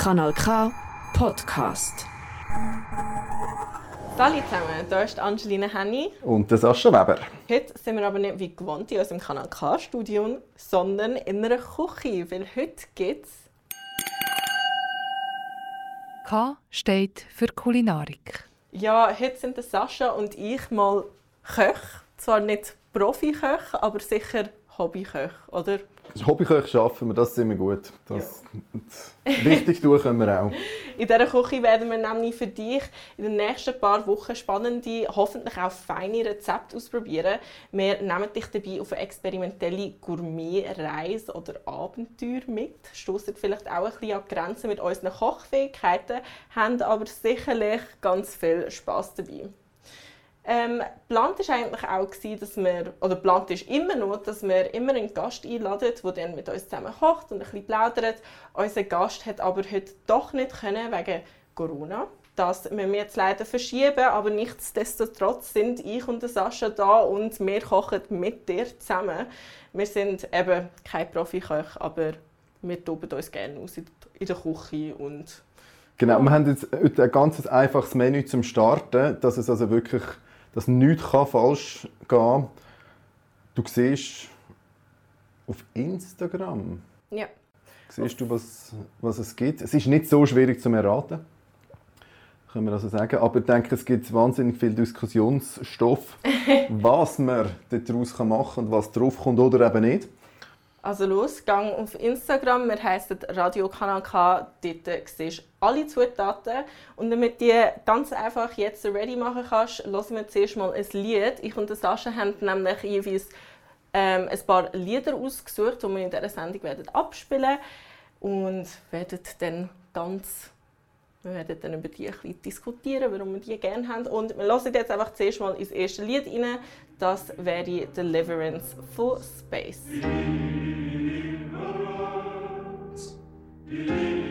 Kanal K Podcast. Hallo zusammen, hier ist Angelina Henny. Und der Sascha Weber. Heute sind wir aber nicht wie gewohnt in unserem Kanal K-Studio, sondern in einer Küche, weil heute gibt es K steht für Kulinarik. Ja, heute sind der Sascha und ich mal Köche. Zwar nicht Profi-Köche, aber sicher Hobbyköche, oder? Das Hobbyköche schaffen wir, das sind wir gut. Das, Richtig tun können wir auch. In dieser Küche werden wir nämlich für dich in den nächsten paar Wochen spannende, hoffentlich auch feine Rezepte ausprobieren. Wir nehmen dich dabei auf eine experimentelle Gourmet-Reise oder Abenteuer mit, stoßen vielleicht auch ein bisschen an Grenzen mit unseren Kochfähigkeiten, haben aber sicherlich ganz viel Spaß dabei. Ähm, plant ist eigentlich auch dass wir, oder plant ist immer noch, dass wir immer einen Gast einladen, der dann mit uns zusammen kocht und ein bisschen plaudert. Unser Gast hat aber heute doch nicht können wegen Corona. Das müssen wir jetzt leider verschieben, aber nichtsdestotrotz sind ich und Sascha da und wir kochen mit dir zusammen. Wir sind eben kein Profi-Koch, aber wir toben uns gerne aus in der Küche und Genau, wir haben jetzt heute ein ganz einfaches Menü zum Starten, dass es also wirklich dass nichts falsch gehen kann. Du siehst auf Instagram, ja. siehst du, was, was es gibt. Es ist nicht so schwierig zu erraten, können wir also sagen. Aber ich denke, es gibt wahnsinnig viel Diskussionsstoff, was man daraus machen kann und was draufkommt oder eben nicht. Also los, gang auf Instagram, wir heißen Radio Kanal K, dort siehst du alle Zutaten. Und damit du die ganz einfach jetzt ready machen kannst, hören wir zuerst mal ein Lied. Ich und Sascha haben nämlich jeweils ähm, ein paar Lieder ausgesucht, die wir in dieser Sendung werden abspielen und werden dann ganz wir werden dann über die ein bisschen diskutieren, warum wir die gerne haben. Und wir hören jetzt einfach zuerst mal ins erste Lied rein. Das wäre Deliverance von Space. Das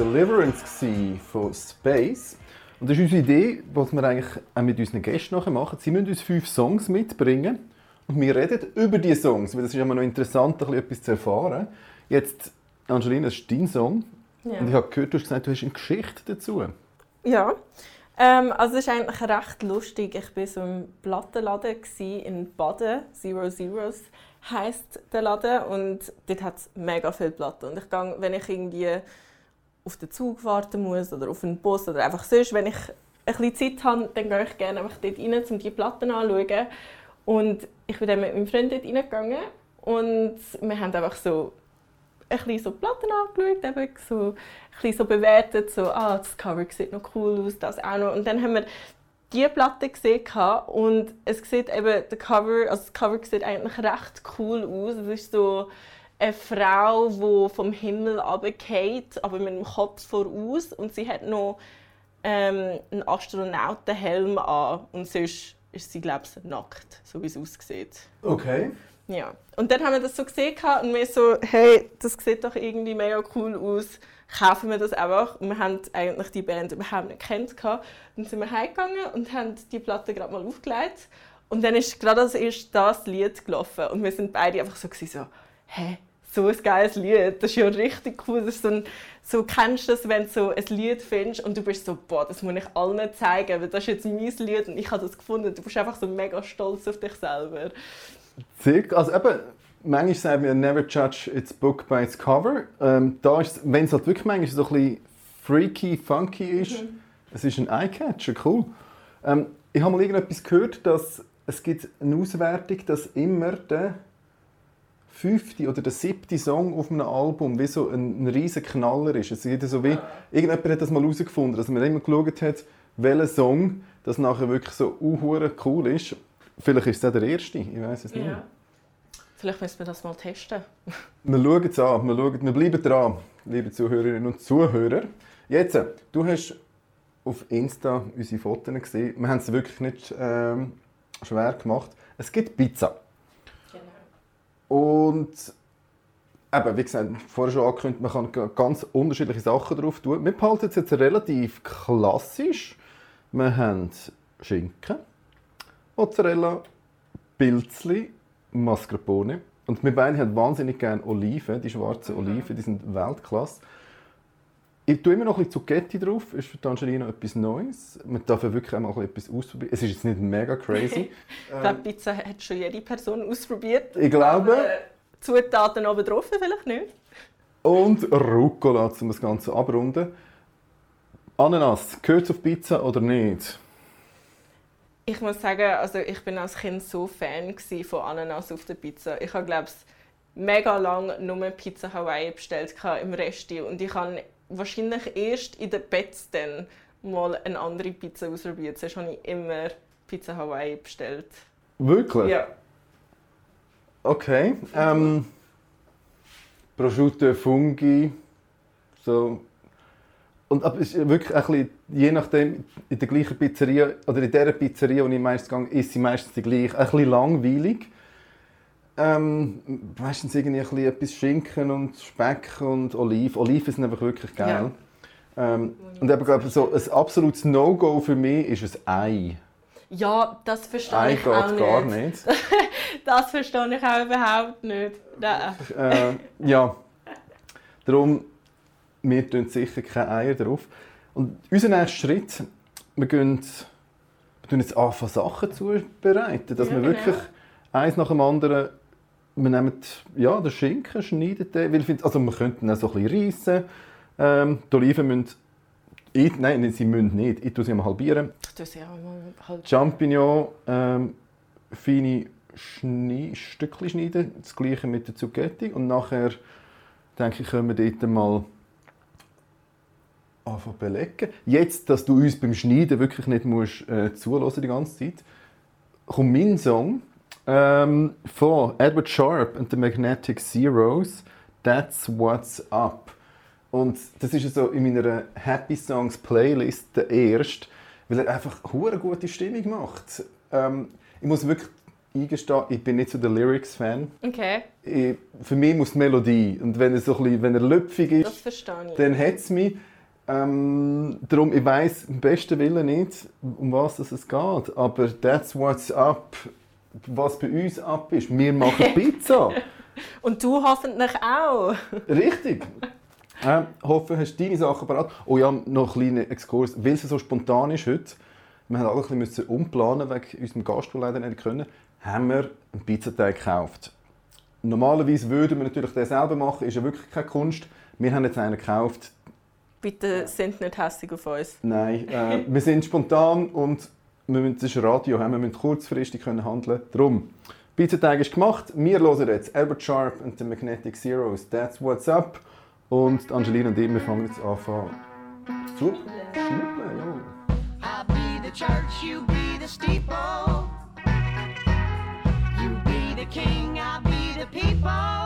Deliverance von Space. Und das ist unsere Idee, was wir eigentlich auch mit unseren Gästen nachher machen. Sie müssen uns fünf Songs mitbringen und wir reden über diese Songs, weil das ist immer noch interessant, etwas zu erfahren. Jetzt, Angelina, das ist dein Song. Ja. Und ich habe gehört, du hast gesagt, du hast eine Geschichte dazu. Ja, ähm, also es ist eigentlich recht lustig. Ich war so im Plattenladen in Baden, Zero Zeros heisst der Laden und dort hat es mega viele Platten. Und ich gehe, wenn ich irgendwie auf den Zug warten muss oder auf einen Bus oder einfach sonst, wenn ich ein bisschen Zeit habe, dann gehe ich gerne einfach dort rein, um die Platten anzuschauen. Und ich bin dann mit meinem Freund dort reingegangen und wir haben einfach so ein bisschen so Platten angeschaut, eben so, ein bisschen so bewertet, so, ah, das Cover sieht noch cool aus, das auch noch. Und dann haben wir diese Platte gesehen und es sieht eben, der Cover, also das Cover sieht eigentlich recht cool aus. Es ist so eine Frau, die vom Himmel runterfällt, aber mit dem Kopf voraus und sie hat noch ähm, einen Astronautenhelm an und sonst ist sie, glaube ich, nackt, so wie es aussieht. Okay. Ja. Und dann haben wir das so gesehen und wir so, hey, das sieht doch irgendwie mega cool aus kaufen wir das einfach. Und wir haben eigentlich die Band überhaupt nicht kennt. Dann sind wir heimgegangen und haben die Platte gerade mal aufgelegt. Und dann ist gerade als erstes das Lied gelaufen. Und wir sind beide einfach so, so hä, so ein geiles Lied, das ist ja richtig cool. Das ist so, ein, so kennst du das, wenn du so ein Lied findest und du bist so, boah, das muss ich allen zeigen, weil das ist jetzt mein Lied und ich habe das gefunden. Du bist einfach so mega stolz auf dich selber. Also eben, manchmal sagen wir «never judge its book by its cover». Ähm, da ist, wenn es halt wirklich manchmal so ein bisschen freaky, funky ist, mhm. es ist ein Eyecatcher, cool. Ähm, ich habe mal irgendetwas gehört, dass es gibt eine Auswertung, dass immer der fünfte oder der siebte Song auf einem Album wie so ein, ein riesen Knaller ist. Es ist so wie, irgendjemand hat das mal herausgefunden, dass man immer geschaut hat, welcher Song das nachher wirklich so uh, cool ist. Vielleicht ist es der erste, ich weiß es nicht. Ja. Vielleicht müssen wir das mal testen. wir schauen es an, wir, schauen, wir bleiben dran, liebe Zuhörerinnen und Zuhörer. Jetzt, du hast auf Insta unsere Fotos gesehen. Wir haben es wirklich nicht ähm, schwer gemacht. Es gibt Pizza. Und eben, wie gesagt, vorher schon angekündigt, man kann ganz unterschiedliche Sachen drauf tun. Wir behalten es jetzt relativ klassisch. Wir haben Schinken, Mozzarella, Pilzli, Mascarpone. Und wir beide haben wahnsinnig gerne Oliven, die schwarzen mhm. Oliven, die sind Weltklasse. Ich tue immer noch ein bisschen Zucchetti drauf, ist für Angelina etwas Neues. Man darf ja wirklich einmal etwas ausprobieren. Es ist jetzt nicht mega crazy. ich glaube, Pizza hat schon jede Person ausprobiert. Ich glaube. Aber, Zutaten oben drauf vielleicht nicht. Und Rucola, um das Ganze abrunden. Ananas, gehört es auf Pizza oder nicht? Ich muss sagen, also ich bin als Kind so Fan von Ananas auf der Pizza. Ich habe glaube mega lange nur Pizza Hawaii bestellt im Resti und ich habe wahrscheinlich erst in den Betts dann mal eine andere Pizza ausprobiert. Sonst habe ich immer Pizza Hawaii bestellt. Wirklich? Ja. Okay. Ähm, Prosciutto Fungi, so und aber es ist wirklich ein bisschen, je nachdem, in der gleichen Pizzeria oder in der Pizzeria, wo ich meistens gehe, ist sie meistens die gleiche. Ein bisschen langweilig. Ähm, meistens irgendwie ein bisschen etwas Schinken und Speck und Oliven. Oliven sind einfach wirklich geil. Ja. Ähm, und eben, glaube so ein absolutes No-Go für mich ist ein Ei. Ja, das verstehe Ei ich auch nicht. gar nicht. das verstehe ich auch überhaupt nicht. Äh, ja, darum wir tun sicher keine Eier drauf. Und unser nächster Schritt, wir gehen, wir tun jetzt anfangen, Sachen zubereiten, dass ja, wir wirklich genau. eins nach dem anderen, wir nehmen ja, den Schinken, schneiden den, weil find, also wir könnten ihn so ein bisschen reissen. Ähm, die Oliven müssen ich, nein, sie müssen nicht. Ich tue sie mal halbieren. Ich tue sie auch mal halbieren. Champignon, ähm, feine Schne Stückchen schneiden. Das gleiche mit der Zucchetti. Und nachher, denke ich, können wir dort mal anfangen belegen. Jetzt, dass du uns beim Schneiden wirklich nicht musst, äh, zulassen die ganze Zeit, kommt mein Song ähm, von Edward Sharp und the Magnetic Zeros, That's What's Up. Und das ist so in meiner Happy Songs Playlist der erste, weil er einfach eine gute Stimmung macht. Ähm, ich muss wirklich eingestehen, ich bin nicht so der Lyrics-Fan. Okay, Ich- Für mich muss die Melodie. Und wenn er so ein bisschen, wenn er lüpfig ist, dann hat es mich. Ähm, darum, ich weiss im besten Willen nicht, um was es geht. Aber that's what's up. Was bei uns ab ist. Wir machen Pizza. Und du hoffentlich auch. Richtig. Ähm, hoffe, hast du deine Sachen parat. Oh ja, noch einen kleinen Exkurs. Weil es so spontan ist heute, wir haben alle ein bisschen umplanen wegen unserem Gast, der leider nicht können, haben wir einen Pizzateig gekauft. Normalerweise würden wir natürlich den selber machen, ist ja wirklich keine Kunst. Wir haben jetzt einen gekauft. Bitte sind nicht hässlich auf uns. Nein, äh, wir sind spontan und wir müssen, das Radio, wir müssen kurzfristig können handeln. Darum, Pizzateig ist gemacht. Wir hören jetzt Albert Sharp und The Magnetic Zeros. That's what's up. Und die Angelina und ich, wir fangen jetzt an zu schnuppeln. Ja. I'll be the church, you be the steeple. You be the king, I'll be the people.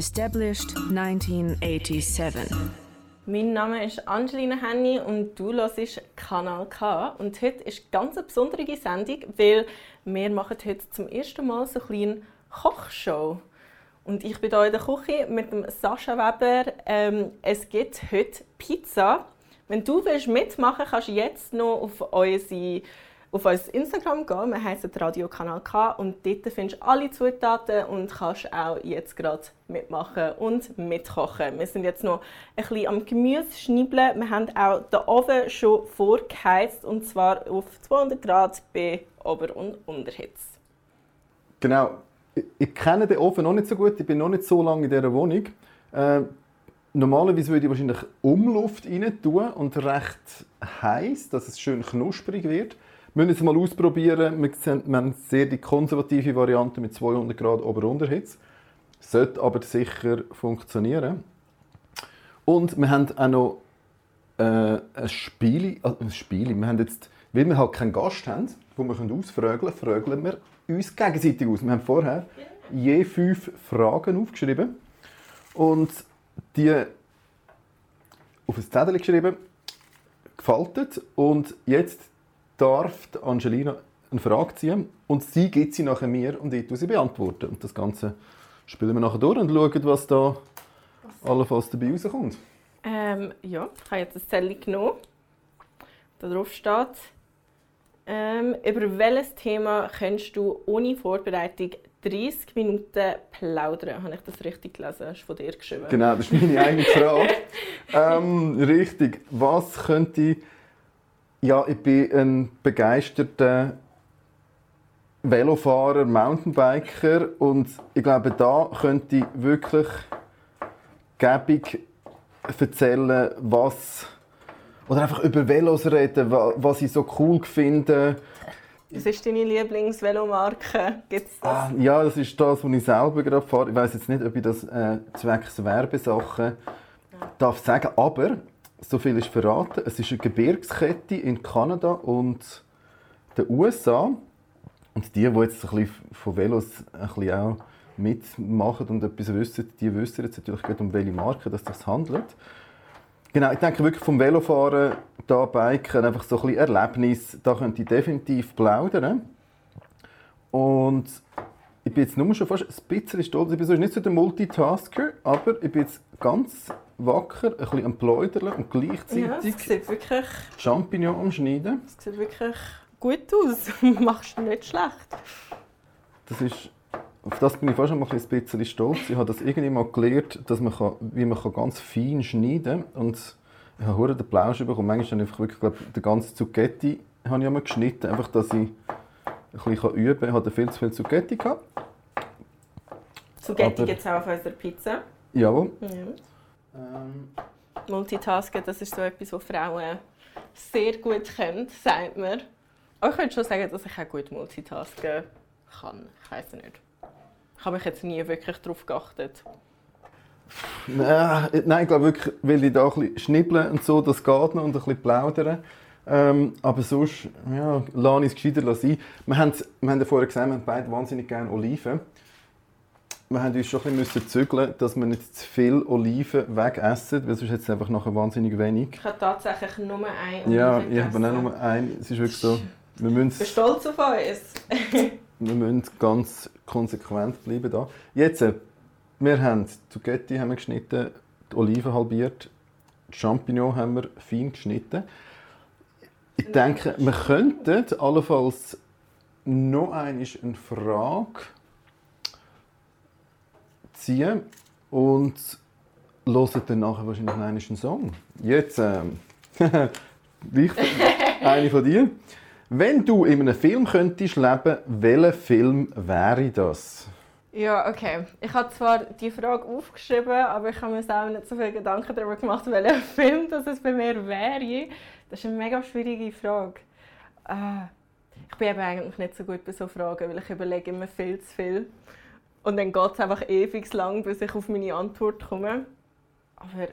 Established 1987. Mein Name ist Angelina Henny und du hörst Kanal K. Und heute ist eine ganz besondere Sendung, weil wir machen heute zum ersten Mal so eine kleine Kochshow. Und ich bin hier in der Küche mit dem Sascha Weber. Ähm, es gibt heute Pizza. Wenn du willst mitmachen kannst du jetzt noch auf unsere auf unser Instagram gehen. Wir heißen Radiokanal K und dort findest du alle Zutaten und kannst auch jetzt gerade mitmachen und mitkochen. Wir sind jetzt noch ein bisschen am Gemüse schnibbeln. Wir haben auch den Ofen schon vorgeheizt und zwar auf 200 Grad bei Ober- und Unterhitze. Genau. Ich, ich kenne den Ofen noch nicht so gut. Ich bin noch nicht so lange in dieser Wohnung. Äh, normalerweise würde ich wahrscheinlich Umluft rein tun und recht heiß, dass es schön knusprig wird. Wir müssen es mal ausprobieren. Wir, haben sehr die konservative Variante mit 200 Grad Ober-Unterhitze. Sollte aber sicher funktionieren. Und wir haben auch noch äh, ein Spiel. Also ein Spiel. Wir haben jetzt, weil wir halt keinen Gast haben, wo wir ausfragen können, fragen wir uns gegenseitig aus. Wir haben vorher je fünf Fragen aufgeschrieben und die auf ein Zettel geschrieben, gefaltet und jetzt darf Angelina eine Frage ziehen und sie gibt sie nachher mir und ich tue sie beantworten. Und das Ganze spielen wir nachher durch und schauen, was da allenfalls dabei rauskommt. Ähm, ja, ich habe jetzt ein Zettel genommen. Da drauf steht, ähm, über welches Thema kannst du ohne Vorbereitung 30 Minuten plaudern? Habe ich das richtig gelesen? Hast du von dir geschrieben? Genau, das ist meine eigene Frage. ähm, richtig. Was könnte ich... Ja, ich bin ein begeisterter Velofahrer, Mountainbiker und ich glaube, da könnte ich wirklich gäbig erzählen, was oder einfach über Velos reden, wa- was ich so cool finde. Was ist deine Lieblingsvelomarke? Gibt's das? Ah, ja, das ist das, was ich selber gerade fahre. Ich weiß jetzt nicht, ob ich das äh, zwecks Werbesachen darf sagen, aber so viel ist verraten. Es ist eine Gebirgskette in Kanada und den USA. Und die, die jetzt ein bisschen von Velos ein bisschen auch mitmachen und etwas wissen, die wissen jetzt natürlich um welche Marke das sich handelt. Genau, ich denke wirklich vom Velofahren, da Biken, einfach so ein bisschen Erlebnis, da könnte ich definitiv plaudern. Und ich bin jetzt nur schon fast ein bisschen stolz. Ich bin sonst nicht so der Multitasker, aber ich bin jetzt ganz wacker, ein bisschen am Pläudern und ja, gleichzeitig sieht wirklich, Champignon am Schneiden. es sieht wirklich gut aus. Machst du nicht schlecht. Das ist, auf das bin ich fast schon mal ein bisschen stolz. Ich habe das irgendwie mal gelernt, dass man kann, wie man kann ganz fein schneiden kann. Und ich habe den Plausch bekommen. Manchmal habe ich wirklich, glaube, den ganzen Zucchetti habe ich einmal geschnitten, einfach, dass ich ein bisschen üben kann. Ich hatte viel zu viel Zucchetti. Gehabt. Aber- gibt es auch auf unserer Pizza. Jawohl. Ja. Ähm, Multitasken, das ist so etwas, was Frauen sehr gut können, sagt man. Aber ich könnte schon sagen, dass ich auch gut multitasken kann. Ich weiß nicht. Ich habe mich jetzt nie wirklich darauf geachtet. Nein, nein, ich glaube wirklich, weil ich da ein bisschen schnibbeln und so, das geht noch und ein bisschen plaudern. Ähm, aber sonst, ja, lasse ich es gescheiter sein. Wir haben, wir haben ja vorher gesagt, wir haben beide wahnsinnig gerne Oliven. Wir haben uns schon ein bisschen zügeln, dass wir nicht zu viel Oliven wegessen, weil sonst hat es einfach nachher wahnsinnig wenig. Ich habe tatsächlich nur einen Ja, Oliven ich habe auch nur einen. Es ist wirklich so, wir Ich bin müssen, stolz auf uns. wir müssen ganz konsequent bleiben da. Jetzt, äh, wir haben die Zucchetti haben wir geschnitten, die Oliven halbiert, die Champignon haben wir fein geschnitten. Ich denke, wir könnten allenfalls noch einmal eine Frage ziehen und hören dann nachher wahrscheinlich noch einen Song. Jetzt, ähm, ich, eine von dir. Wenn du in einem Film könntest leben, welcher Film wäre das? Ja, okay. Ich habe zwar die Frage aufgeschrieben, aber ich habe mir auch nicht so viele Gedanken darüber gemacht, welcher Film das bei mir wäre. Das ist eine mega schwierige Frage. Äh, ich bin eben eigentlich nicht so gut bei so Fragen, weil ich überlege immer viel zu viel. Und dann geht es einfach ewig lang, bis ich auf meine Antwort komme. Aber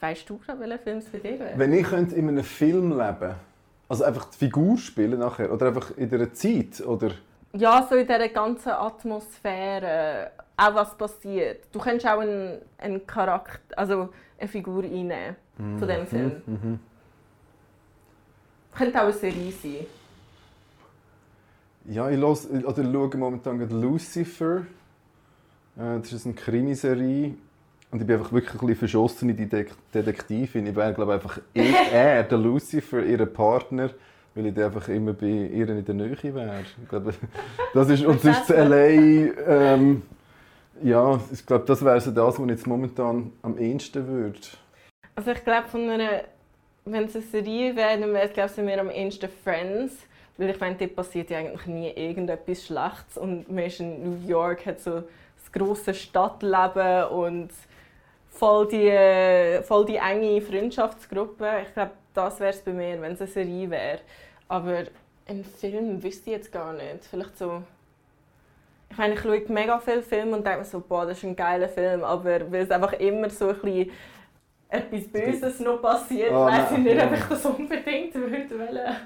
weißt du gerade, welcher Film es für dich wäre? Wenn ich könnte in einem Film leben also einfach die Figur spielen nachher, oder einfach in einer Zeit, oder... Ja, so in dieser ganzen Atmosphäre, auch was passiert. Du kannst auch einen, einen Charakter, also eine Figur reinnehmen von diesem Film. Mhm. Könnte auch eine Serie sein. Ja, ich los, oder schaue momentan gerade Lucifer. Äh, das ist eine Krimiserie. Und ich bin einfach wirklich ein bisschen verschossen in die De Detektivin. Ich wäre, glaube einfach ich, er, der Lucifer, ihr Partner, weil ich dann einfach immer bei ihr in der Nähe wäre. Ich glaube, das ist, und sonst L.A., ähm, ja, ich glaube, das wäre so das, was ich jetzt momentan am ehesten würde. Also ich glaube, von einer, wenn es eine Serie wäre, dann wäre es glaube ich, mir am ehesten Friends. Weil ich meine, dort passiert ja eigentlich nie irgendetwas Schlechtes. Und man ist in New York, hat so das grosse Stadtleben und voll die, voll die enge Freundschaftsgruppe. Ich glaube, das wäre es bei mir, wenn es eine Serie wäre. Aber einen Film wüsste ich jetzt gar nicht. Vielleicht so... Ich meine, ich schaue mega viele Filme und denke mir so, boah, das ist ein geiler Film. Aber weil es einfach immer so ein bisschen etwas Böses noch passiert, Oh, weiss ich nicht, ob ich das unbedingt würde wollen.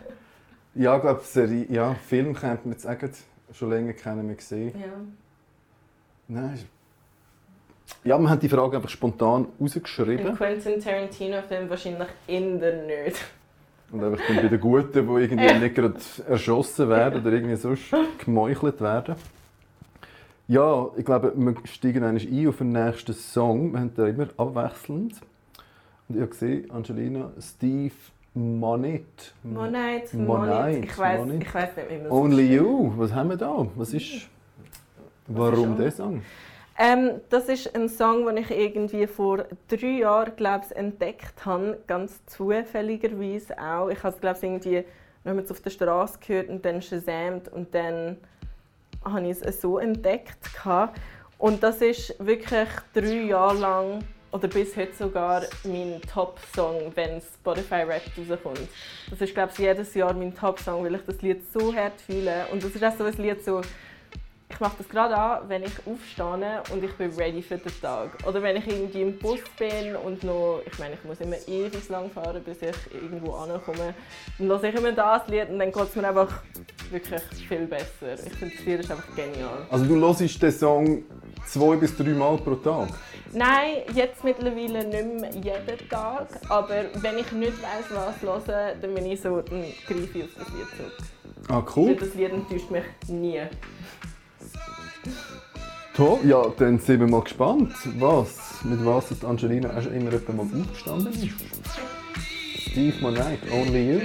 Ja, ich glaube, Serie, ja, Film kennt man jetzt auch schon länger keinen mehr gesehen. Ja. Nein. Ja, wir haben die Frage einfach spontan Ein rausgeschrieben. Quentin Tarantino-Film wahrscheinlich in der nicht. Und einfach dann bei den Guten, die irgendwie nicht gerade erschossen werden oder irgendwie sonst gemeuchelt werden. Ja, ich glaube, wir steigen einmal ein auf den nächsten Song. Wir haben da immer abwechselnd. Und ich habe gesehen, Angelina, Steve Monet. Monite, Monite. Ich weiß nicht, wie man es Only. You. Was haben wir da? Was ist. Warum der Song? Ähm, das ist ein Song, den ich irgendwie vor drei Jahren glaub's, entdeckt habe. Ganz zufälligerweise auch. Ich habe es glaub's, irgendwie noch auf der Straße gehört und dann shazamt und dann habe ich es so entdeckt. Und das ist wirklich drei Jahre lang oder bis heute sogar mein Top-Song, wenn Spotify Rap rauskommt. Das ist glaube ich jedes Jahr mein Top-Song, weil ich das Lied so hart fühle. Und das ist auch so ein Lied so, ich mache das gerade an, wenn ich aufstehe und ich bin ready für den Tag. Oder wenn ich irgendwie im Bus bin und noch, ich meine, ich muss immer ewig lang fahren, bis ich irgendwo ankomme. Dann höre ich immer das Lied und dann geht es mir einfach wirklich viel besser. Ich finde, das Lied ist einfach genial. Also, du hörst den Song zwei bis drei Mal pro Tag. Nein, jetzt mittlerweile nicht mehr jeden Tag. Aber wenn ich nicht weiss, was hören, dann bin ich so, dann greife ich auf das Lied zurück. Ah, Weil cool. das Lied enttäuscht mich nie. Toll. Ja, dann sind wir mal gespannt, was, mit was das Angelina auch schon immer mal aufgestanden ist. Steve Monet, Only You.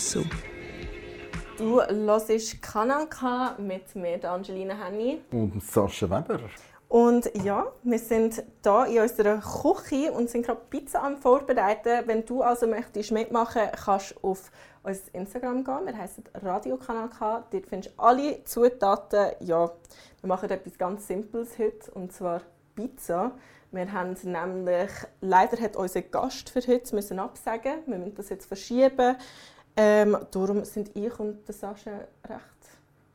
So. Du hörst Kanal K mit mir, der Angelina Henny. Und Sascha Weber. Und ja, wir sind hier in unserer Küche und sind gerade Pizza am Vorbereiten. Wenn du also möchtest mitmachen, kannst du auf unser Instagram gehen. Wir heißen Radiokanal K. Dort findest du alle Zutaten. Ja, wir machen etwas ganz Simples heute, und zwar Pizza. Wir haben nämlich, leider hat unser Gast für heute müssen absagen. Wir müssen das jetzt verschieben. Ähm, darum sind ich und der Sascha recht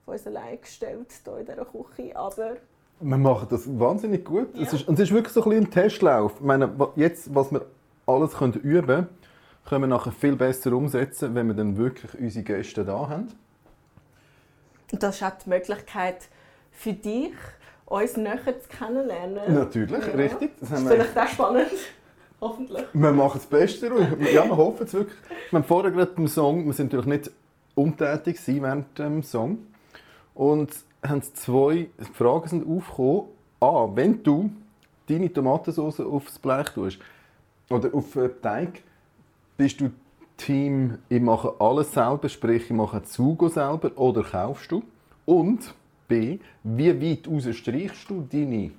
auf uns allein gestellt hier in dieser Küche. Aber Wir machen das wahnsinnig gut. Es, Ja. ist, und es ist wirklich so ein, bisschen ein Testlauf. Ich meine, jetzt, was wir alles können üben können, können wir nachher viel besser umsetzen, wenn wir dann wirklich unsere Gäste da haben. Und das ist auch die Möglichkeit für dich, uns näher zu kennenlernen. Natürlich, Ja. richtig. Das Das ist vielleicht auch spannend. Hoffentlich. wir machen das Beste. Ja, wir hoffen es wirklich. Wir haben vorher gerade beim Song, wir sind natürlich nicht untätig gewesen während dem Song. Und haben zwei Fragen sind aufgekommen. A, wenn du deine Tomatensauce aufs Blech tust, oder auf den Teig, bist du Team, ich mache alles selber, sprich ich mache Zugo selber, oder kaufst du? Und B, wie weit raus streichst du deine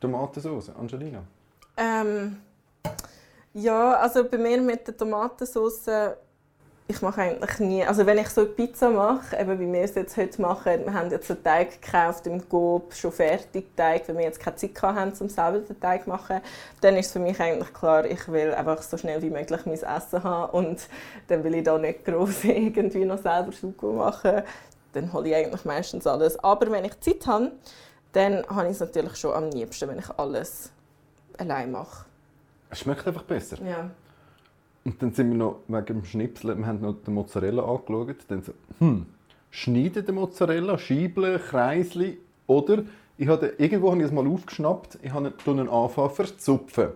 Tomatensauce, Angelina? Ähm, ja, also bei mir mit der Tomatensauce, ich mache eigentlich nie, also wenn ich so eine Pizza mache, eben wie wir es jetzt heute machen, wir haben jetzt einen Teig gekauft im Coop, schon fertig Teig, wenn wir jetzt keine Zeit haben, um selber den Teig zu machen, dann ist für mich eigentlich klar, ich will einfach so schnell wie möglich mein Essen haben und dann will ich da nicht groß irgendwie noch selber Sugo machen, dann hole ich eigentlich meistens alles. Aber wenn ich Zeit habe, dann habe ich es natürlich schon am liebsten, wenn ich alles allein mache. Es schmeckt einfach besser. Ja. Und dann sind wir noch wegen dem Schnipseln, wir haben noch den Mozzarella angeschaut. Dann so, hm, schneiden den Mozzarella, Scheibeln, Kreisli. Oder ich habe irgendwo habe ich es mal aufgeschnappt, ich habe ihn anfangen verzupfen.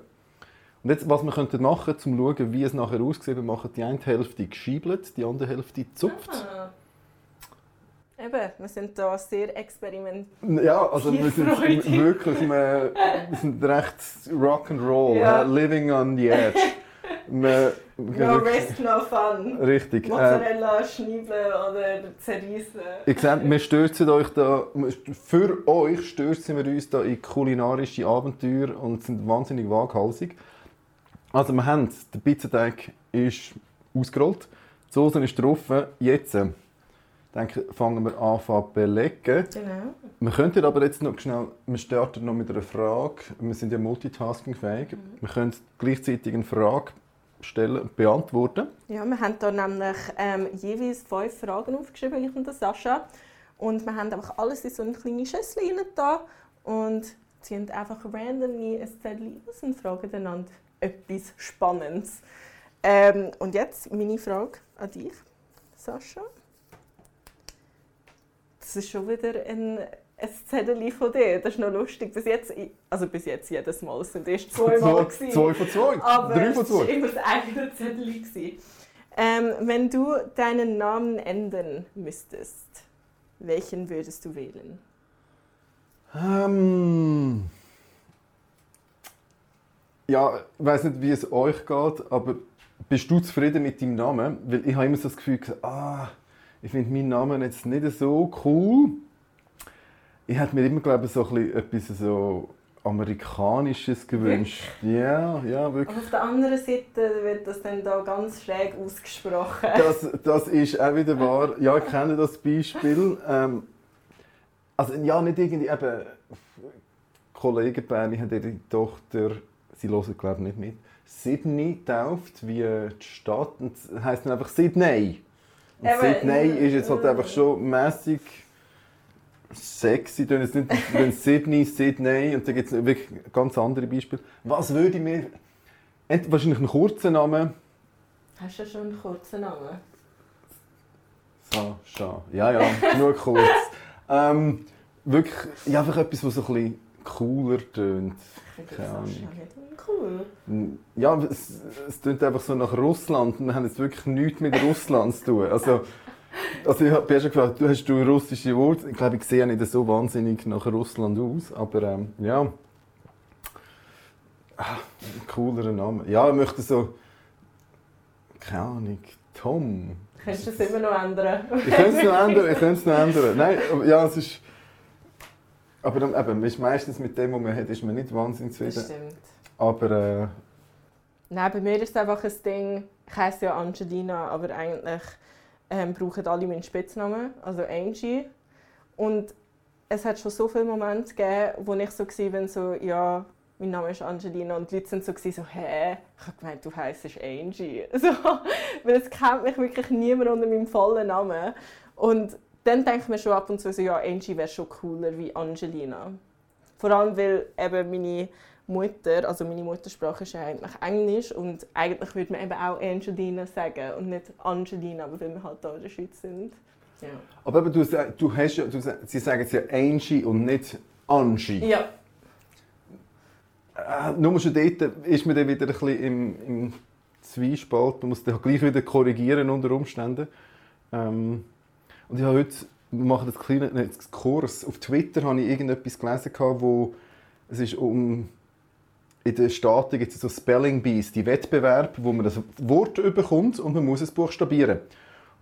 Und jetzt, was wir könnten machen, um zu schauen, wie es nachher aussieht, wir machen die eine Hälfte gescheibelt, die andere Hälfte gezupft. Ah. Eben, wir sind da sehr experiment. Ja, also wir sind wirklich wir, wir sind recht Rock'n'Roll, Ja. äh, living on the edge. wir, No risk, no fun. Richtig. äh, Mozzarella, Schneibeln oder zerreißen. Ihr seht, wir stürzen euch da, für euch stürzen wir uns da in kulinarische Abenteuer und sind wahnsinnig waghalsig. Also wir haben, der Pizzateig ist ausgerollt, die Soße ist drauf, jetzt äh, denke, fangen wir an zu belegen. Genau. Wir könnten aber jetzt noch schnell, wir starten noch mit einer Frage. Wir sind ja multitaskingfähig. Wir können gleichzeitig eine Frage stellen und beantworten. Ja, wir haben hier nämlich ähm, jeweils fünf Fragen aufgeschrieben, ich und der Sascha. Und wir haben einfach alles in so eine kleine Schüssel da und ziehen einfach randomly ein Zettel aus und fragen einander etwas Spannendes. Ähm, und jetzt meine Frage an dich, Sascha. Das ist schon wieder ein, ein Zettel von dir. Das ist noch lustig. Bis jetzt, also bis jetzt jedes Mal. Es sind erst zwei Mal. Zwei, zwei von zwei. Aber Drei von es war zwei. immer das eigene Zettel. Ähm, wenn du deinen Namen ändern müsstest, welchen würdest du wählen? Ähm, ja, ich weiß nicht, wie es euch geht, aber bist du zufrieden mit deinem Namen? Weil ich habe immer so das Gefühl, ah, ich finde meinen Namen jetzt nicht so cool. Ich hätte mir immer, glaube ich, so ein bisschen etwas so Amerikanisches gewünscht. Ja, ja, wirklich. Aber auf der anderen Seite wird das dann da ganz schräg ausgesprochen. Das, das ist auch wieder wahr. Ja, ich kenne das Beispiel. Ähm, also ja, nicht irgendwie eben... Kollegen bei mir haben ihre Tochter, sie hören glaube ich nicht mit, Sydney getauft, wie die Stadt. Und heisst dann einfach Sydney. Eben, Sydney äh, ist jetzt halt einfach schon mäßig sexy. Tun jetzt nicht wenn Sydney, Sydney und da gibt es wirklich ganz andere Beispiele. Was würde ich mir... Wahrscheinlich einen kurzen Namen. Hast du schon einen kurzen Namen? Sascha. Ja, ja, nur kurz. ähm, wirklich, ja, einfach etwas, was so ein bisschen cooler tönt. Keine Ahnung. cool. Ja, es, es tönt einfach so nach Russland und wir haben jetzt wirklich nichts mit Russland zu tun. Also, also ich habe schon gefragt, du hast du russische Worte? Ich glaube, ich sehe nicht so wahnsinnig nach Russland aus, aber ähm, ja. Ah, ein coolerer Name. Ja, ich möchte so, keine Ahnung, Tom. Kannst du es immer noch ändern? Ich könnte es noch ändern, ich könnte es noch ändern. Nein, ja, es ist... Aber dann, eben, man ist meistens mit dem, was man hat, ist man nicht wahnsinnig Das zufrieden. stimmt. Aber äh, Nein, bei mir ist es einfach ein Ding, ich heiße ja Angelina, aber eigentlich ähm, brauchen alle meinen Spitznamen, also Angie. Und es hat schon so viele Momente gegeben, wo ich so war, wenn so, ja, mein Name ist Angelina und die Leute sind so, so hä, ich habe gemeint, du heisst Angie. So, weil es kennt mich wirklich niemand unter meinem vollen Namen. Und dann denke ich mir schon ab und zu so, ja, Angie wäre schon cooler wie Angelina. Vor allem, weil eben meine Mutter, also meine Muttersprache ist ja eigentlich Englisch und eigentlich würde man eben auch Angelina sagen und nicht Angelina, weil wir halt hier in der Schweiz sind. Ja. Aber eben, du, du hast ja, du, sie sagen es ja Angie und nicht Angie. Ja. Äh, nur schon dort ist man dann wieder ein bisschen im, im Zwiespalt. Man muss dann gleich wieder korrigieren unter Umständen. Ähm, und ich habe heute, wir machen das kleine nein, das Kurs, auf Twitter habe ich irgendetwas gelesen, wo es ist um in den Staaten gibt es so Spelling Bees, die Wettbewerb, wo man das Wort überkommt und man muss es buchstabieren.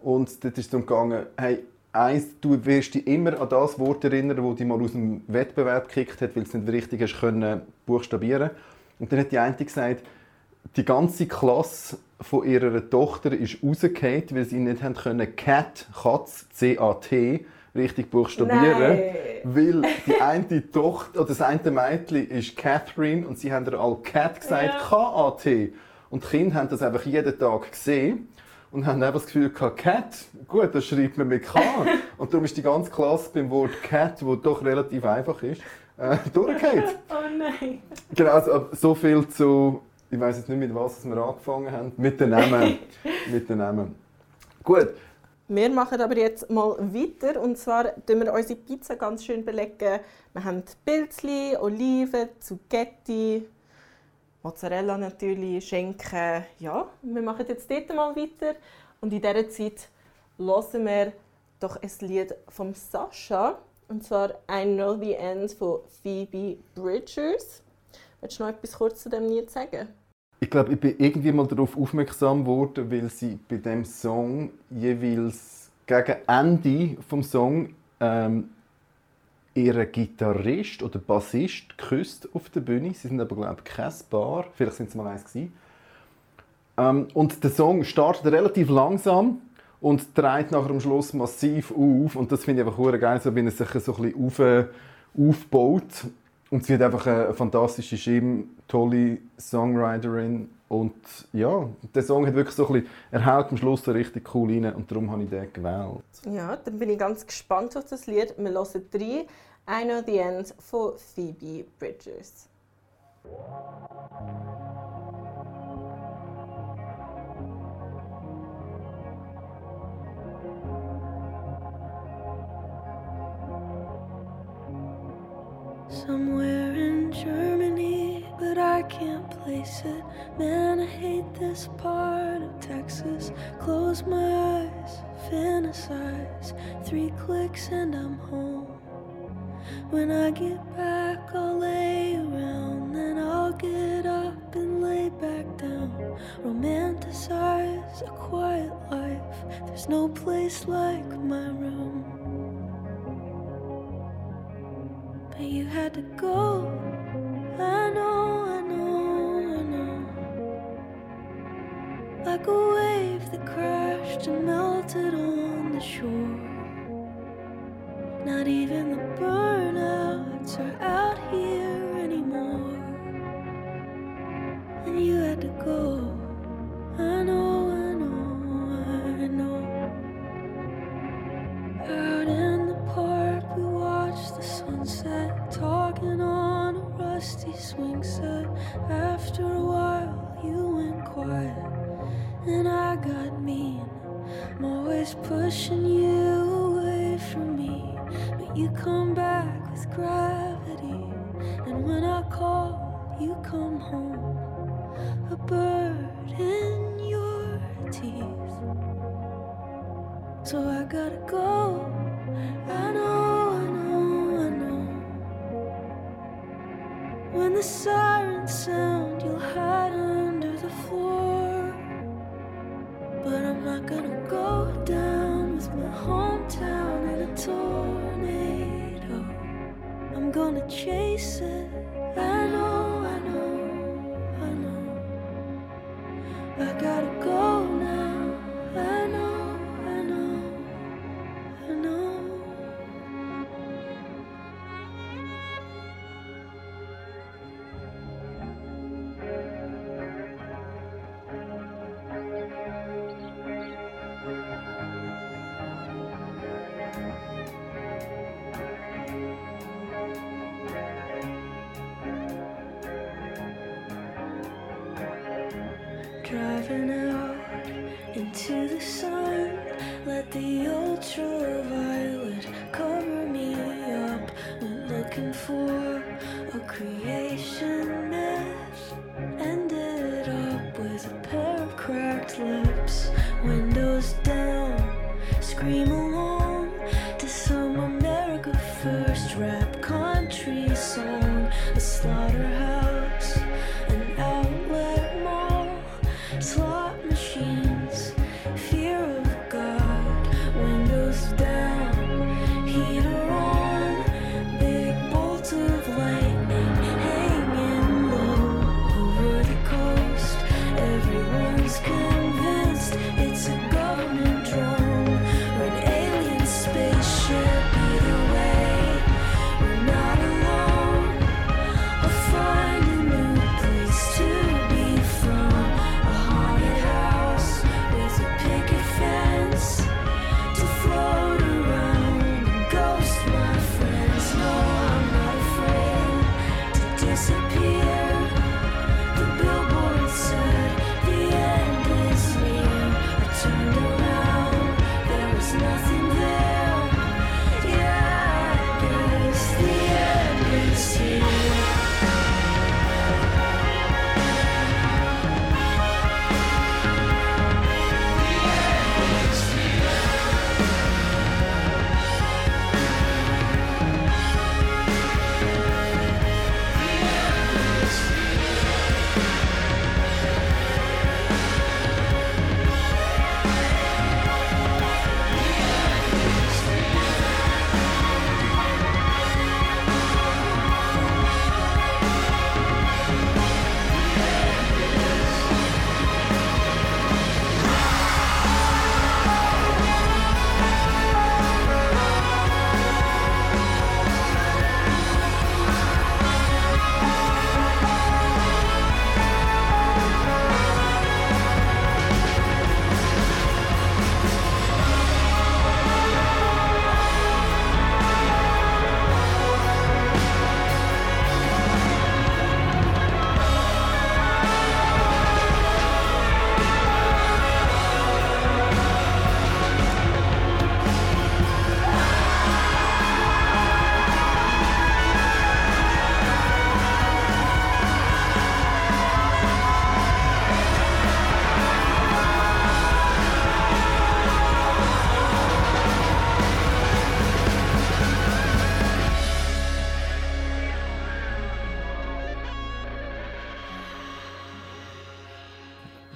Und dort ist es darum gegangen, hey, eins, du wirst dich immer an das Wort erinnern, das dich mal aus dem Wettbewerb gekickt hat, weil es nicht richtig hast können buchstabieren. Und dann hat die eine gesagt, die ganze Klasse von ihrer Tochter ist rausgefallen, weil sie nicht haben können Cat, Katz, C-A-T, richtig buchstabieren. Nein. Weil die eine Tochter, oder das eine Mädchen ist Catherine und sie haben ihr all Cat gesagt, Ja. K-A-T. Und die Kinder haben das einfach jeden Tag gesehen und haben einfach das Gefühl gehabt, Cat, gut, das schreibt man mit K. und darum ist die ganze Klasse beim Wort Cat, wo doch relativ einfach ist, äh, durchgefallen. Oh nein. Genau, also so viel zu, ich weiß jetzt nicht mit was wir angefangen haben, mit den Namen. mit den Namen. Gut, Wir machen aber jetzt mal weiter und zwar tun wir unsere Pizza ganz schön belegen. Wir haben Pilzli, Oliven, Zucchetti, Mozzarella natürlich, Schinken. Ja, wir machen jetzt dort mal weiter und in dieser Zeit hören wir doch ein Lied von Sascha und zwar «I Know the End» von Phoebe Bridgers. Willst du noch etwas kurz zu dem Lied sagen? Ich glaube, ich bin irgendwie mal darauf aufmerksam geworden, weil sie bei dem Song jeweils gegen Ende vom Song ähm, ihren Gitarrist oder Bassist geküsst auf der Bühne. Sie sind aber glaube ich kein vielleicht sind es mal eins gewesen. Ähm, und der Song startet relativ langsam und trägt nachher am Schluss massiv auf. Und das finde ich einfach geil, so, wenn es sich so ein bisschen auf, äh, aufbaut. Und sie hat einfach eine fantastische Stimme, tolle Songwriterin. Und ja, der Song hat wirklich so ein bisschen, er haut am Schluss so richtig cool rein und darum habe ich den gewählt. Ja, dann bin ich ganz gespannt auf das Lied. Wir hören drei. I Know the End von Phoebe Bridgers. Somewhere in Germany, but I can't place it. Man, I hate this part of Texas. Close my eyes, fantasize. Three clicks and I'm home. When I get back, I'll lay around. Then I'll get up and lay back down. Romanticize a quiet life. There's no place like my room. You had to go. I know, I know, I know. Like a wave that crashed and melted on the shore. Not even the burnouts are out here anymore. And you had to go. I know, and I got mean. I'm always pushing you away from me, but you come back with gravity. And when I call, you come home, a bird in your teeth. So I gotta go. I know, I know, I know. When the sirens sound, you'll hide I'm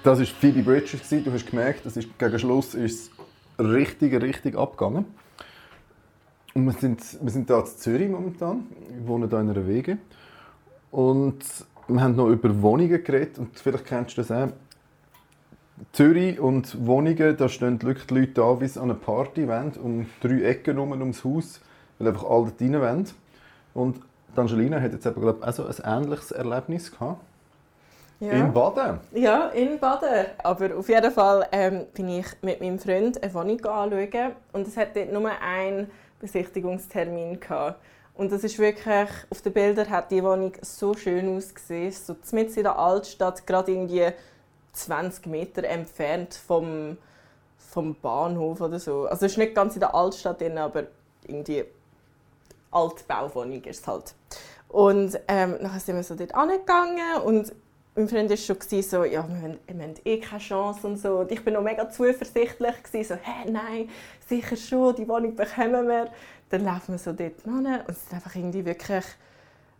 Das war Phoebe gewesen. Du hast gemerkt, das ist, gegen Schluss ist es richtig, richtig abgegangen. Und wir sind, wir sind hier in Zürich momentan. Wir wohnen hier in einer Wege. Und wir haben noch über Wohnungen geredet. Und vielleicht kennst du das auch. Zürich und Wohnungen, da stehen die Leute da, wie sie an einer Party wollen, um drei Ecken herum ums Haus, weil einfach alle dort rein wollen. Und Angelina hat jetzt eben, glaube ich, auch so ein ähnliches Erlebnis gehabt. In Baden. Ja, in Baden. Aber auf jeden Fall ähm, bin ich mit meinem Freund eine Wohnung anschauen und es hatte dort nur einen Besichtigungstermin. Gehabt. Und das ist wirklich, auf den Bildern hat die Wohnung so schön ausgesehen, so mitten in der Altstadt, gerade irgendwie 20 Meter entfernt vom, vom Bahnhof oder so. Also es ist nicht ganz in der Altstadt, drin, aber irgendwie Altbauwohnung ist es halt. Und ähm, dann sind wir so dort angegangen und mein Freund war schon so, ja, wir haben, wir haben eh keine Chance und so. Und ich bin noch mega zuversichtlich, so, hä, nein, sicher schon, die Wohnung bekommen wir. Dann laufen wir so dort hin und es ist einfach irgendwie wirklich,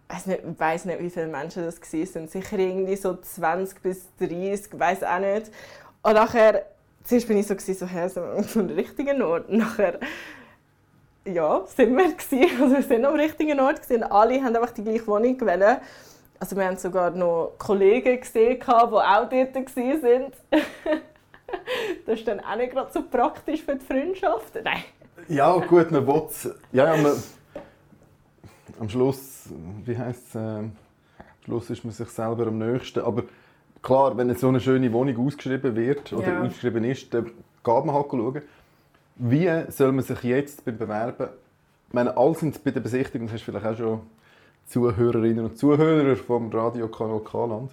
ich weiß nicht, nicht, wie viele Menschen das waren, sicher irgendwie so 20 bis 30, ich weiß auch nicht. Und nachher, zuerst bin ich so, so wir auf dem richtigen Ort? Und nachher, ja, sind wir gewesen. Also wir sind am richtigen Ort gewesen. alle haben einfach die gleiche Wohnung gewählt. Also wir haben sogar noch Kollegen gesehen, die auch dort waren. das ist dann auch nicht gerade so praktisch für die Freundschaft. Nein. Ja, gut, man will ja, ja, man, Am Schluss, wie heisst es, äh, am Schluss ist man sich selber am nächsten. Aber klar, wenn jetzt so eine schöne Wohnung ausgeschrieben wird oder Ja. ausgeschrieben ist, dann geht man halt schauen. Wie soll man sich jetzt beim Bewerben, ich meine, all sind bei der Besichtigung, das hast du vielleicht auch schon Zuhörerinnen und Zuhörer vom Radiokanal K-Land.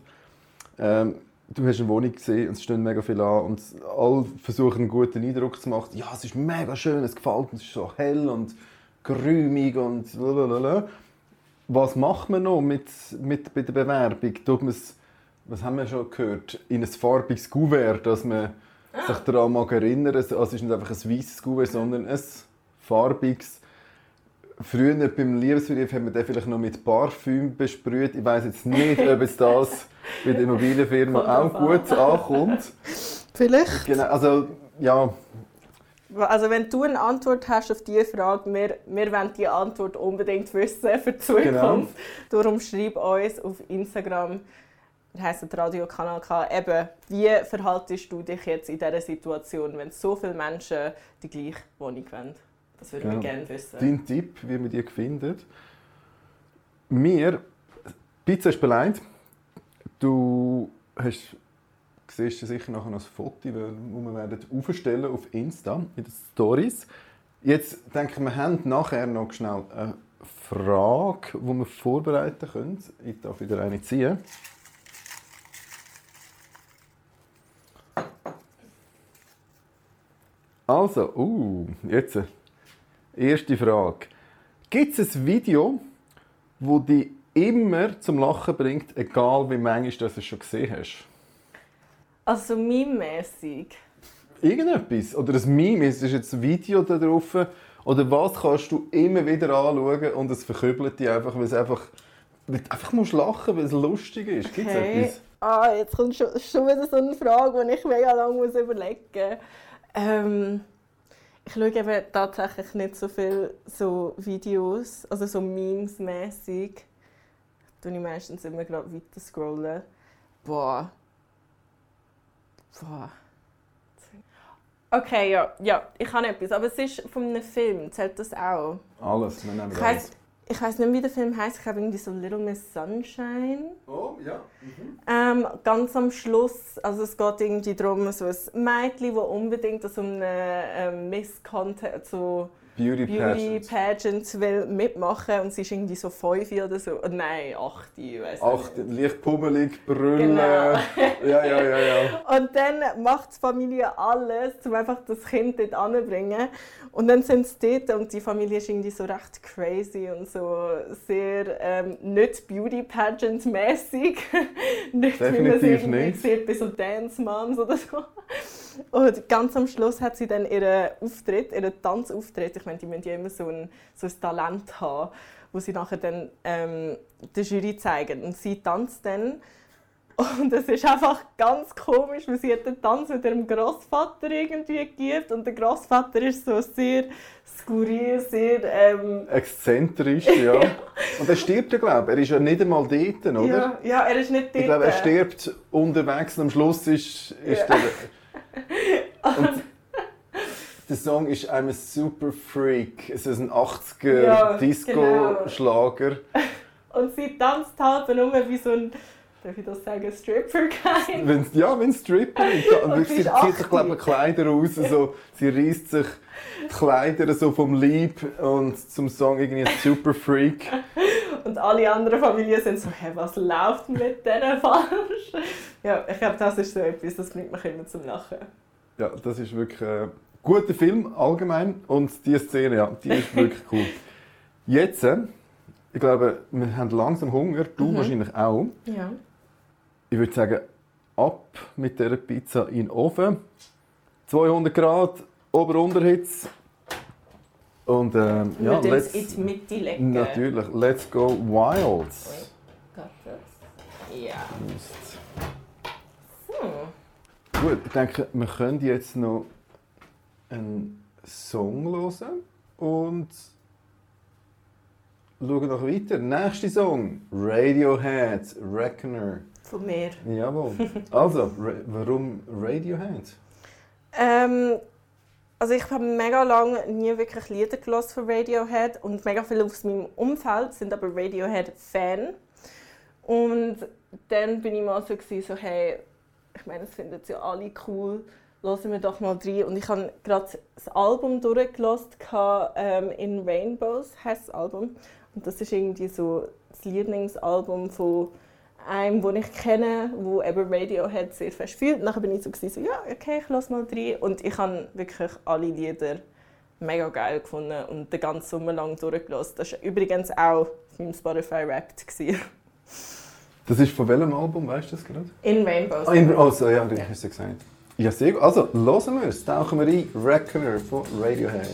Ähm, du hast eine Wohnung gesehen und es stehen mega viel an und alle versuchen einen guten Eindruck zu machen. Ja, es ist mega schön, es gefällt mir, es ist so hell und geräumig und lalalala. Was macht man noch mit, mit bei der Bewerbung? Tut man es, was haben wir schon gehört, in ein farbiges Kuvert, dass man sich daran mag erinnern. Also es ist nicht einfach ein weißes Kuvert, sondern ein farbiges. Früher beim Liebesbrief haben wir den vielleicht noch mit Parfüm besprüht. Ich weiß jetzt nicht, ob es das bei der Immobilienfirma auch gut ankommt. Vielleicht. Genau, also ja, Also wenn du eine Antwort hast auf diese Frage, wir, wir wollen diese Antwort unbedingt wissen für die Zukunft. Genau. Darum schreib uns auf Instagram, wir heißen Radiokanal K, eben, wie verhaltest du dich jetzt in dieser Situation, wenn so viele Menschen die gleiche Wohnung wollen? Das würden Genau. wir gerne wissen. dein Tipp, wie man die findet. Mir, Pizza ist beleidigt. Du hast, siehst du sicher nachher noch ein Foto, das wir werden aufstellen auf Insta, in den Stories. Jetzt denke ich, wir haben nachher noch schnell eine Frage, die wir vorbereiten können. Ich darf wieder eine ziehen. Also, uh, jetzt erste Frage. Gibt es ein Video, das dich immer zum Lachen bringt, egal wie manchmal du es schon gesehen hast? Also meme-mässig. Irgendetwas? Oder ein Meme, es ist jetzt ein Video da drauf. Oder was kannst du immer wieder anschauen und es verkübelt dich einfach, weil es einfach, weil du einfach musst lachen, weil es lustig ist. Gibt es Okay. etwas? Ah, jetzt kommt schon, schon wieder so eine Frage, die ich mega lange muss überlegen muss. Ähm, ich schaue eben tatsächlich nicht so viele so Videos, also so Memes-mässig. Da ich meistens immer gerade weiter scrollen. Boah. Boah. Okay, ja, ja, ich habe etwas. Aber es ist von einem Film. Zählt das auch? Alles, wir nehmen alles. Ich weiss nicht, wie der Film heißt. Ich glaube irgendwie so Little Miss Sunshine. Oh, ja. Ähm, ganz am Schluss, also es geht irgendwie darum, so ein Mädchen, das unbedingt an so einem ähm, Miss Contest, so Beauty, Beauty Pageant. Pageant will mitmachen und sie ist irgendwie so fünf oder so, oh, nein, acht, ich weiß Ach, nicht. leicht pummelig, brüllen. Genau. Ja, ja, ja, ja. Und dann macht die Familie alles, um einfach das Kind dort anzubringen. Und dann sind sie dort und die Familie ist irgendwie so recht crazy und so sehr ähm, nicht Beauty Pageant mäßig. nicht wie man Definitiv sie nicht. sieht bei so Dance Moms oder so. Und ganz am Schluss hat sie dann ihren Auftritt, ihren Tanzauftritt. Ich meine, die müssen ja immer so ein, so ein Talent haben, wo sie nachher dann ähm, der Jury zeigen. Und sie tanzt dann Und es ist einfach ganz komisch, weil sie hat den Tanz mit ihrem Großvater irgendwie geübt und der Großvater ist so sehr skurril, sehr ähm, Exzentrisch, ja. Und er stirbt ja, glaube ich. Er ist ja nicht einmal dort, oder? ja, ja, er ist nicht dort. Ich glaube, er stirbt unterwegs und am Schluss ist, ist Ja. der... Und der Song ist I'm a Super Freak. Es ist ein 80er Ja, Disco-Schlager. Und sie tanzt halt nur wie so ein, darf ich das sagen, Stripper-Guy. Wenn's, ja, wenn Stripper und, sie sie zieht sich 80. glaube ich, Kleider aus, so, sie reißt sich die Kleider so vom Leib und zum Song irgendwie Super Freak. Und alle anderen Familien sind so, hey, was läuft mit denen falsch? Ja, ich glaube, das ist so etwas, das bringt mich immer zum Lachen. Ja, das ist wirklich ein guter Film allgemein und diese Szene, ja, die ist wirklich cool. Jetzt, äh, ich glaube, wir haben langsam Hunger, du Mhm. wahrscheinlich auch. Ja. Ich würde sagen, ab mit dieser Pizza in den Ofen. 200 Grad, Ober-Unterhitze. Und ähm, ja, let's, in die Mitte legen. natürlich, let's go wild. Ja. Just. Hm. Gut, ich denke, wir können jetzt noch einen Song hören und schauen noch weiter. Nächster Song, Radiohead, Reckoner. Von mir. Jawohl. Also, Ra warum Radiohead? Ähm, also ich habe mega lange nie wirklich Lieder gehört von Radiohead und mega viele aus meinem Umfeld sind aber Radiohead-Fan. Und dann bin ich mal so, gewesen, so hey, ich meine, das finden ja alle cool, hören wir doch mal rein. Und ich habe gerade das Album durchgelassen, ähm, in Rainbows heißt das Album. Und das ist irgendwie so das Lieblingsalbum von einem, den ich kenne, wo eben Radiohead sehr fest fühlt. Dann bin ich so, gewesen, so ja, okay, ich lasse mal rein. Und ich habe wirklich alle Lieder mega geil gefunden und den ganzen Sommer lang durchgelassen. Das war übrigens auch auf meinem Spotify Wrapped. Das ist von welchem Album, weißt du das gerade? In Rainbows. Ah, in, oh, so, ja, du hast es gesagt. Ja, sehr gut. Also, hören wir es. Tauchen wir ein. Reckoner von Radiohead.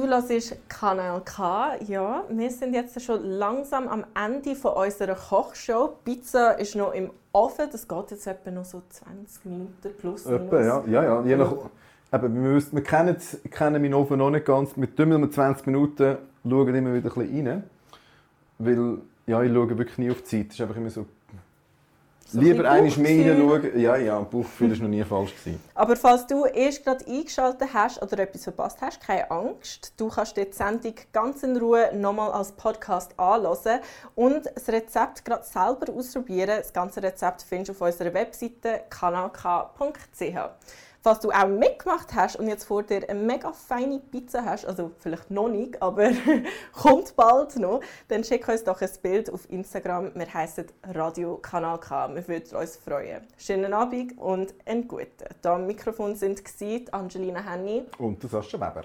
Du hörst Kanal K. Ja, wir sind jetzt schon langsam am Ende von unserer Kochshow. Die Pizza ist noch im Ofen. Das geht jetzt etwa noch so 20 Minuten plus. Etwa, ja. ja, ja. Je nach, eben, wir, wissen, wir kennen, kennen meinen Ofen noch nicht ganz. Mit dem 20 Minuten schauen immer wieder ein bisschen rein. Weil ja, ich schaue wirklich nie auf die Zeit. Das ist einfach immer so... So ein Lieber einmal mehr reinschauen. Ja, ja, Bauchgefühl war noch nie falsch. Gewesen. Aber falls du erst gerade eingeschaltet hast oder etwas verpasst hast, keine Angst. Du kannst die Sendung ganz in Ruhe nochmal als Podcast anhören und das Rezept gerade selber ausprobieren. Das ganze Rezept findest du auf unserer Webseite kanalk.ch. Falls du auch mitgemacht hast und jetzt vor dir eine mega feine Pizza hast, also vielleicht noch nicht, aber kommt bald noch, dann schick uns doch ein Bild auf Instagram. Wir heißen Radio Kanal K. Wir würden uns freuen. Schönen Abend und einen guten. Da am Mikrofon sind Angelina Henny. Und du Weber.